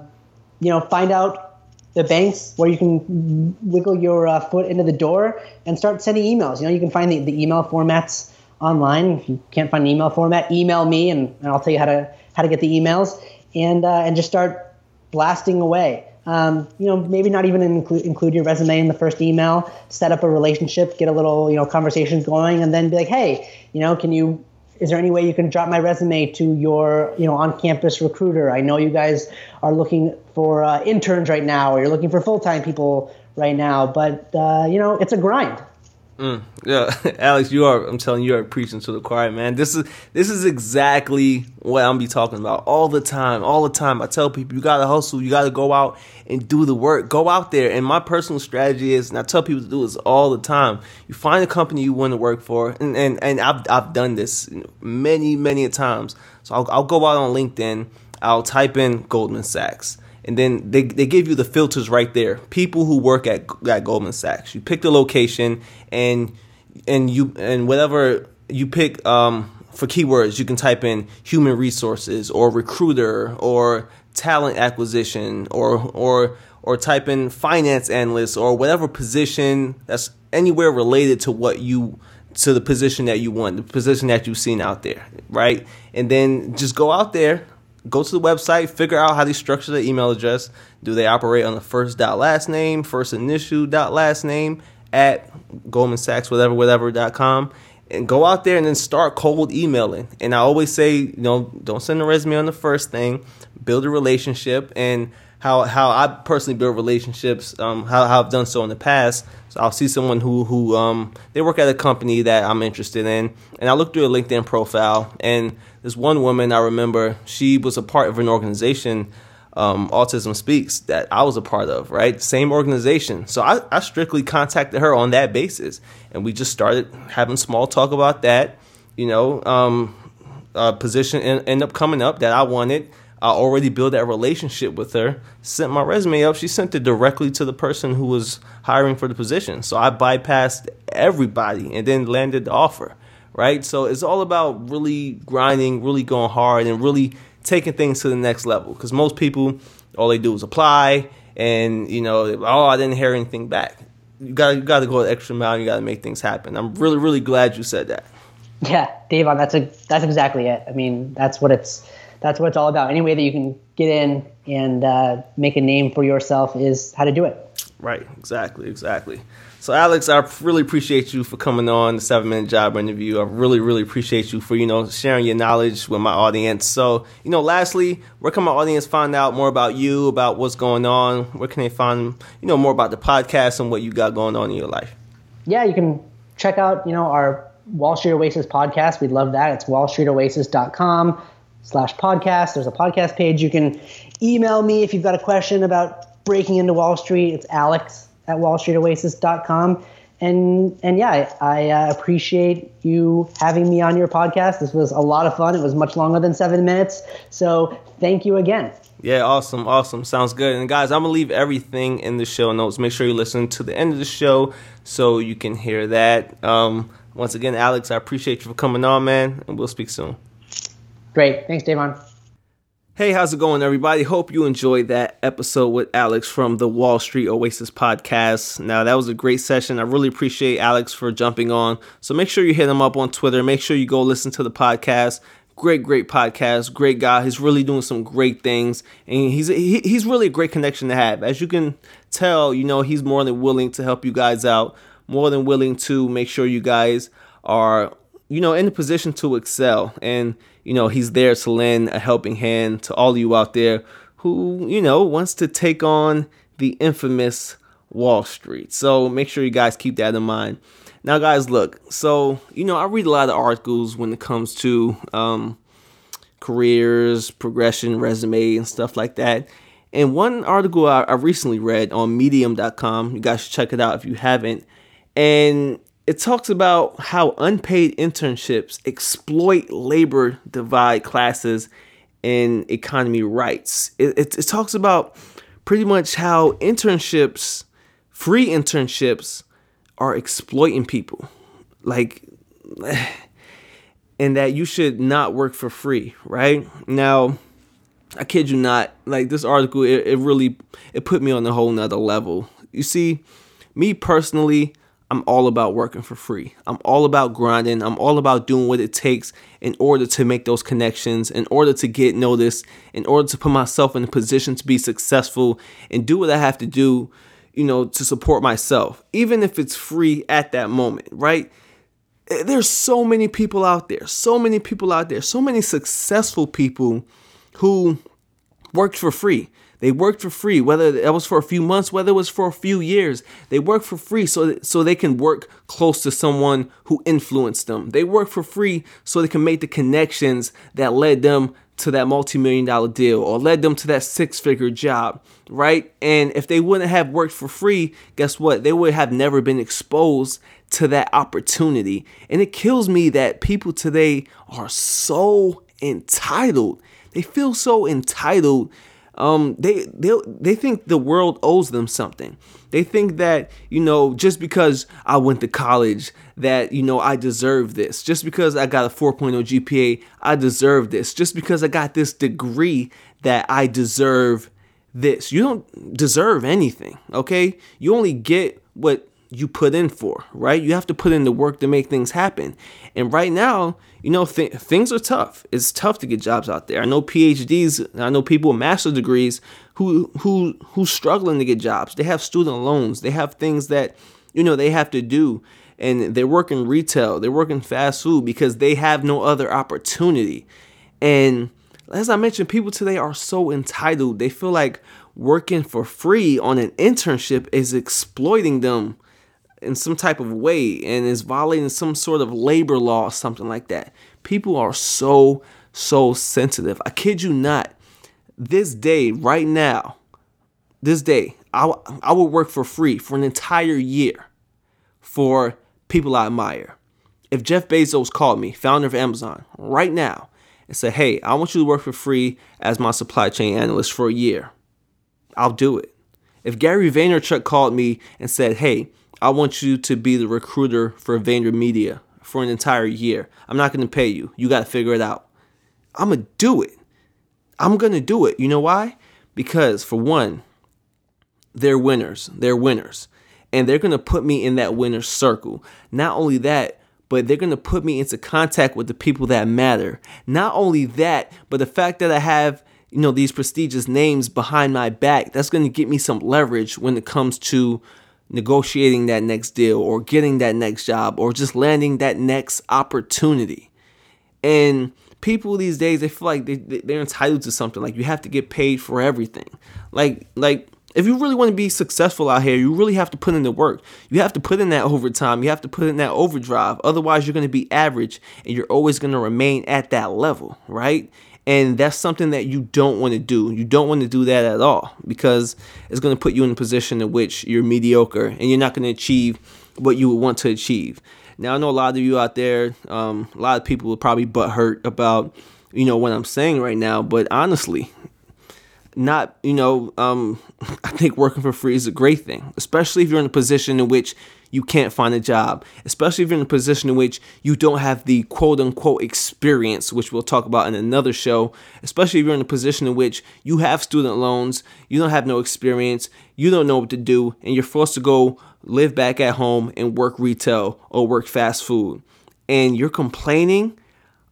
Speaker 2: you know, find out the banks where you can wiggle your uh, foot into the door and start sending emails. You know, you can find the, the email formats online. If you can't find an email format, email me and, and I'll tell you how to how to get the emails and uh, and just start blasting away. Um, you know, maybe not even include include your resume in the first email. Set up a relationship, get a little you know conversation going, and then be like, hey, you know, can you? Is there any way you can drop my resume to your you know on campus recruiter? I know you guys are looking for uh, interns right now, or you're looking for full time people right now, but uh, you know, it's a grind.
Speaker 1: Mm, yeah, *laughs* Alex, you are. I'm telling you, you are preaching to the choir, man. This is this is exactly what I'm be talking about all the time. All the time, I tell people you gotta hustle. You gotta go out and do the work. Go out there. And my personal strategy is, and I tell people to do this all the time. You find a company you want to work for, and and, and I've I've done this many many times. So I'll, I'll go out on LinkedIn. I'll type in Goldman Sachs and then they, they give you the filters right there. People who work at, at Goldman Sachs. You pick the location and and you and whatever you pick um, for keywords, you can type in human resources or recruiter or talent acquisition or or or type in finance analyst or whatever position that's anywhere related to what you to the position that you want, the position that you've seen out there, right? And then just go out there, go to the website, figure out how they structure the email address. Do they operate on the first dot last name, first initial dot last name at Goldman Sachs, whatever, whatever dot com, and go out there and then start cold emailing. And I always say, you know, don't send a resume on the first thing, build a relationship. And how how I personally build relationships, um, how, how I've done so in the past. So I'll see someone who who um, they work at a company that I'm interested in, and I look through a LinkedIn profile, and this one woman I remember, she was a part of an organization, um, Autism Speaks, that I was a part of, right? Same organization. So I, I strictly contacted her on that basis. And we just started having small talk about that. You know, um, position ended up coming up that I wanted. I already built that relationship with her, sent my resume up. She sent it directly to the person who was hiring for the position. So I bypassed everybody and then landed the offer right? So it's all about really grinding, really going hard, and really taking things to the next level. Because most people, all they do is apply, and you know, oh, I didn't hear anything back. You got you got to go the extra mile. You got to make things happen. I'm really really glad you said that.
Speaker 2: Yeah, Dayvon, that's a that's exactly it. I mean, that's what it's that's what it's all about. Any way that you can get in and uh, make a name for yourself is how to do it.
Speaker 1: Right. Exactly. Exactly. So, Alex, I really appreciate you for coming on the seven minute job interview. I really, really appreciate you for, you know, sharing your knowledge with my audience. So, you know, lastly, where can my audience find out more about you, about what's going on? Where can they find, you know, more about the podcast and what you got going on in your life?
Speaker 2: Yeah, you can check out, you know, our Wall Street Oasis podcast. We'd love that. It's wallstreetoasis.com slash podcast. There's a podcast page. You can email me if you've got a question about breaking into Wall Street. It's Alex at wallstreetoasis.com. And and yeah, I, I uh, appreciate you having me on your podcast. This was a lot of fun. It was much longer than seven minutes. So thank you again.
Speaker 1: Yeah, awesome, awesome. Sounds good. And guys, I'm gonna leave everything in the show notes. Make sure you listen to the end of the show so you can hear that. Um, once again, Alex, I appreciate you for coming on, man, and we'll speak soon.
Speaker 2: Great. Thanks, Dayvon.
Speaker 1: Hey, how's it going, everybody? Hope you enjoyed that episode with Alex from the Wall Street Oasis podcast. Now, that was a great session. I really appreciate Alex for jumping on. So make sure you hit him up on Twitter. Make sure you go listen to the podcast. Great, great podcast. Great guy. He's really doing some great things, and he's he, he's really a great connection to have. As you can tell, you know he's more than willing to help you guys out. More than willing to make sure you guys are you know in the position to excel and you know, he's there to lend a helping hand to all you out there who, you know, wants to take on the infamous Wall Street. So make sure you guys keep that in mind. Now, guys, look, so, you know, I read a lot of articles when it comes to um, careers, progression, resume, and stuff like that. And one article I, I recently read on medium.com, you guys should check it out if you haven't. And it talks about how unpaid internships exploit labor divide classes and economy rights. It, it, it, talks about pretty much how internships, free internships, are exploiting people. Like, *sighs* and that you should not work for free, right? Now, I kid you not, like this article, it, it really it put me on a whole nother level. You see, me personally, I'm all about working for free. I'm all about grinding. I'm all about doing what it takes in order to make those connections, in order to get noticed, in order to put myself in a position to be successful and do what I have to do, you know, to support myself, even if it's free at that moment, right? Eh, there's so many people out there, so many people out there, so many successful people who worked for free. They worked for free, whether that was for a few months, whether it was for a few years. They worked for free so so they can work close to someone who influenced them. They work for free so they can make the connections that led them to that multi-million dollar deal or led them to that six-figure job, right? And if they wouldn't have worked for free, guess what? They would have never been exposed to that opportunity. And it kills me that people today are so entitled. They feel so entitled um, they they they think the world owes them something. They think that you know just because I went to college that you know I deserve this. Just because I got a 4.0 GPA, I deserve this. Just because I got this degree that I deserve this. You don't deserve anything, okay? You only get what you put in for, right? You have to put in the work to make things happen. And right now, you know, th- things are tough. It's tough to get jobs out there. I know PhDs, I know people with master's degrees who who who's struggling to get jobs. They have student loans. They have things that, you know, they have to do. And they're working retail, they're working fast food because they have no other opportunity. And as I mentioned, people today are so entitled. They feel like working for free on an internship is exploiting them in some type of way and is violating some sort of labor law or something like that. People are so, so sensitive. I kid you not. This day, right now, this day, I, I would work for free for an entire year for people I admire. If Jeff Bezos called me, founder of Amazon, right now, and said, Hey, I want you to work for free as my supply chain analyst for a year, I'll do it. If Gary Vaynerchuk called me and said, Hey, I want you to be the recruiter for VaynerMedia for an entire year. I'm not going to pay you. You got to figure it out. I'm going to do it. I'm going to do it. You know why? Because, for one, they're winners. They're winners. And they're going to put me in that winner's circle. Not only that, but they're going to put me into contact with the people that matter. Not only that, but the fact that I have you know these prestigious names behind my back that's going to get me some leverage when it comes to negotiating that next deal or getting that next job or just landing that next opportunity. And people these days they feel like they, they're entitled to something like you have to get paid for everything. Like like if you really want to be successful out here, you really have to put in the work. You have to put in that overtime. You have to put in that overdrive. Otherwise, you're going to be average and you're always going to remain at that level, right? And that's something that you don't want to do. You don't want to do that at all because it's going to put you in a position in which you're mediocre and you're not going to achieve what you would want to achieve. Now, I know a lot of you out there, um, a lot of people will probably butt hurt about, you know, what I'm saying right now. But honestly, not, you know, um, *laughs* I think working for free is a great thing, especially if you're in a position in which you can't find a job, especially if you're in a position in which you don't have the quote unquote experience, which we'll talk about in another show, especially if you're in a position in which you have student loans, you don't have no experience, you don't know what to do, and you're forced to go live back at home and work retail or work fast food. And you're complaining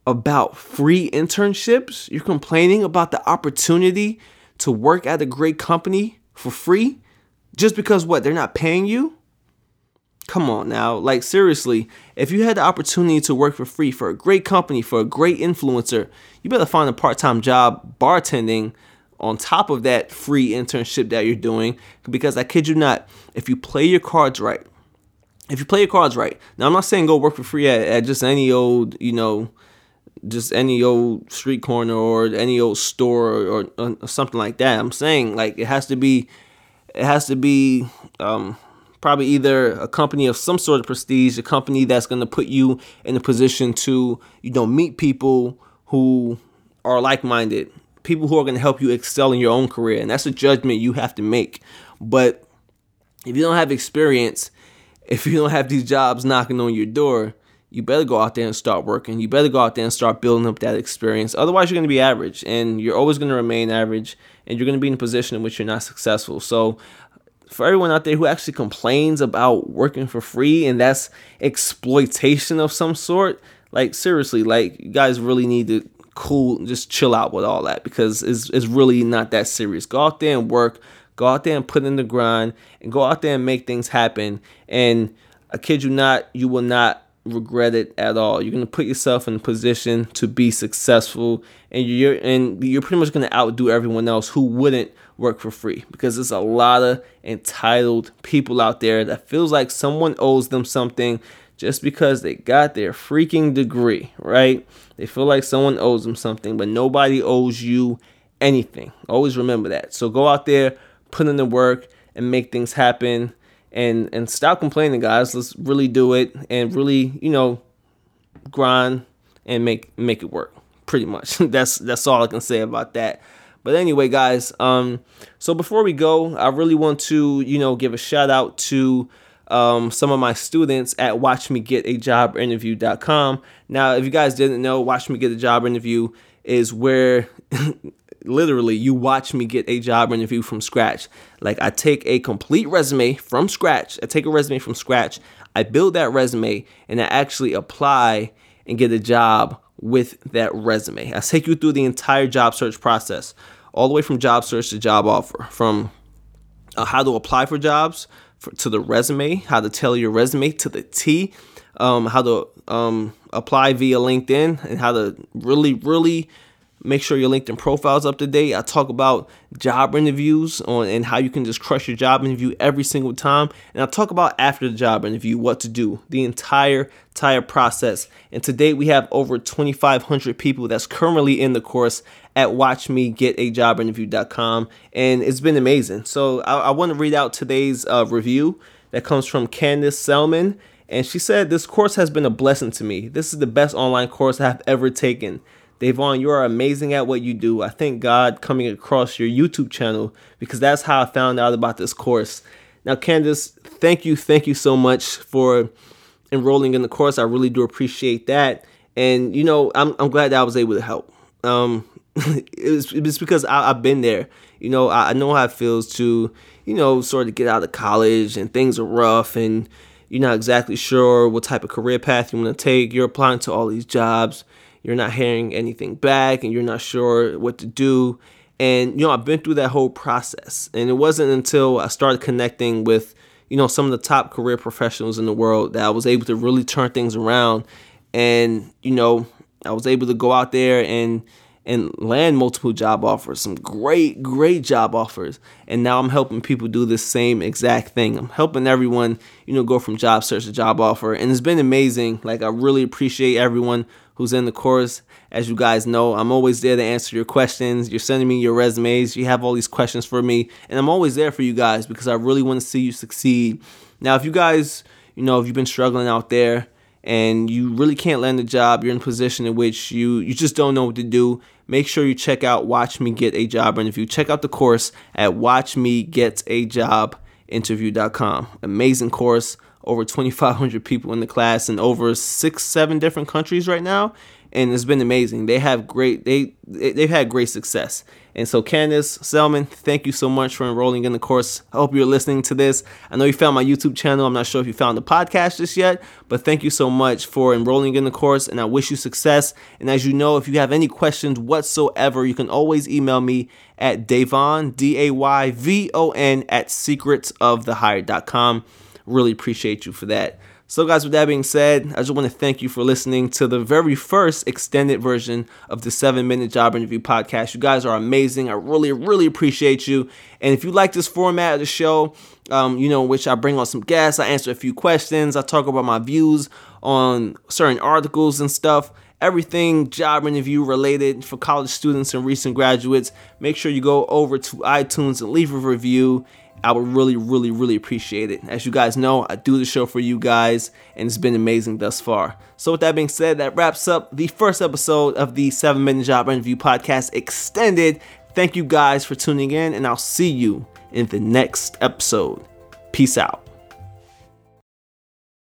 Speaker 1: about free internships, you're complaining about the opportunity to work at a great company for free just because what they're not paying you Come on now, like seriously, if you had the opportunity to work for free for a great company, for a great influencer, you better find a part time job bartending on top of that free internship that you're doing. Because I kid you not, if you play your cards right, if you play your cards right, now I'm not saying go work for free at, at just any old, you know, just any old street corner or any old store or, or, or something like that. I'm saying like it has to be, it has to be, um, probably either a company of some sort of prestige, a company that's going to put you in a position to, you know, meet people who are like-minded, people who are going to help you excel in your own career, and that's a judgment you have to make. But if you don't have experience *laughs* if you don't have these jobs knocking on your door, you better go out there and start working. You better go out there and start building up that experience. Otherwise, you're going to be average and you're always going to remain average and you're going to be in a position in which you're not successful. So, for everyone out there who actually complains about working for free and that's exploitation of some sort, like seriously, like you guys really need to cool, just chill out with all that because it's, it's really not that serious. Go out there and work, go out there and put in the grind, and go out there and make things happen. And I kid you not, you will not regret it at all. You're gonna put yourself in a position to be successful, and you're and you're pretty much gonna outdo everyone else who wouldn't work for free because there's a lot of entitled people out there that feels like someone owes them something just because they got their freaking degree, right? They feel like someone owes them something, but nobody owes you anything. Always remember that. So go out there, put in the work, and make things happen and and stop complaining, guys. Let's really do it and really, you know, grind and make make it work. Pretty much. *laughs* that's that's all I can say about that. But anyway, guys, um, so before we go, I really want to, you know, give a shout out to um, some of my students at watchmegetajobinterview.com. Now, if you guys didn't know, Watch Me Get a Job Interview is where *laughs* literally you watch me get a job interview from scratch. Like I take a complete resume from scratch. I take a resume from scratch. I build that resume and I actually apply and get a job with that resume. I take you through the entire job search process, all the way from job search to job offer, from uh, how to apply for jobs for, to the resume, how to tell your resume to the T, um, how to um, apply via LinkedIn, and how to really, really Make sure your LinkedIn profile is up to date. I talk about job interviews on and how you can just crush your job interview every single time. And I talk about after the job interview what to do, the entire entire process. And today we have over 2,500 people that's currently in the course at watchmegetajobinterview.com, and it's been amazing. So I, I want to read out today's uh, review that comes from Candace Selman. And she said, This course has been a blessing to me. This is the best online course I've ever taken. Dayvon, you are amazing at what you do. I thank God coming across your YouTube channel because that's how I found out about this course. Now, Candace, thank you, thank you so much for enrolling in the course. I really do appreciate that. And, you know, I'm, I'm glad that I was able to help. Um, *laughs* it, was, it was because I, have been there. You know, I, I know how it feels to, you know, sort of get out of college and things are rough and you're not exactly sure what type of career path you want to take. You're applying to all these jobs you're not hearing anything back and you're not sure what to do. And, you know, I've been through that whole process. And it wasn't until I started connecting with, you know, some of the top career professionals in the world that I was able to really turn things around. And, you know, I was able to go out there and, and land multiple job offers, some great, great job offers. And now I'm helping people do the same exact thing. I'm helping everyone, you know, go from job search to job offer. And it's been amazing. Like, I really appreciate everyone who's in the course. As you guys know, I'm always there to answer your questions. You're sending me your resumes. You have all these questions for me. And I'm always there for you guys because I really want to see you succeed. Now, if you guys, you know, if you've been struggling out there, and you really can't land a job, you're in a position in which you you just don't know what to do, make sure you check out Watch Me Get a Job Interview. Check out the course at watchmegetajobinterview.com. Amazing course, over 2,500 people in the class in over six, seven different countries right now, and it's been amazing. They have great they they've had great success. And so, Candace Selman, thank you so much for enrolling in the course. I hope you're listening to this. I know you found my YouTube channel. I'm not sure if you found the podcast just yet, but thank you so much for enrolling in the course, and I wish you success. And as you know, if you have any questions whatsoever, you can always email me at Dayvon, D A Y V O N, at secretsofthehire.com. Really appreciate you for that. So, guys, with that being said, I just want to thank you for listening to the very first extended version of the seven minute job interview podcast. You guys are amazing. I really, really appreciate you. And if you like this format of the show, um, you know, which I bring on some guests, I answer a few questions, I talk about my views on certain articles and stuff everything job interview related for college students and recent graduates. Make sure you go over to iTunes and leave a review I would really, really, really appreciate it. As you guys know, I do the show for you guys, and it's been amazing thus far. So, with that being said, that wraps up the first episode of the 7 Minute Job Interview Podcast Extended. Thank you guys for tuning in, and I'll see you in the next episode. Peace out.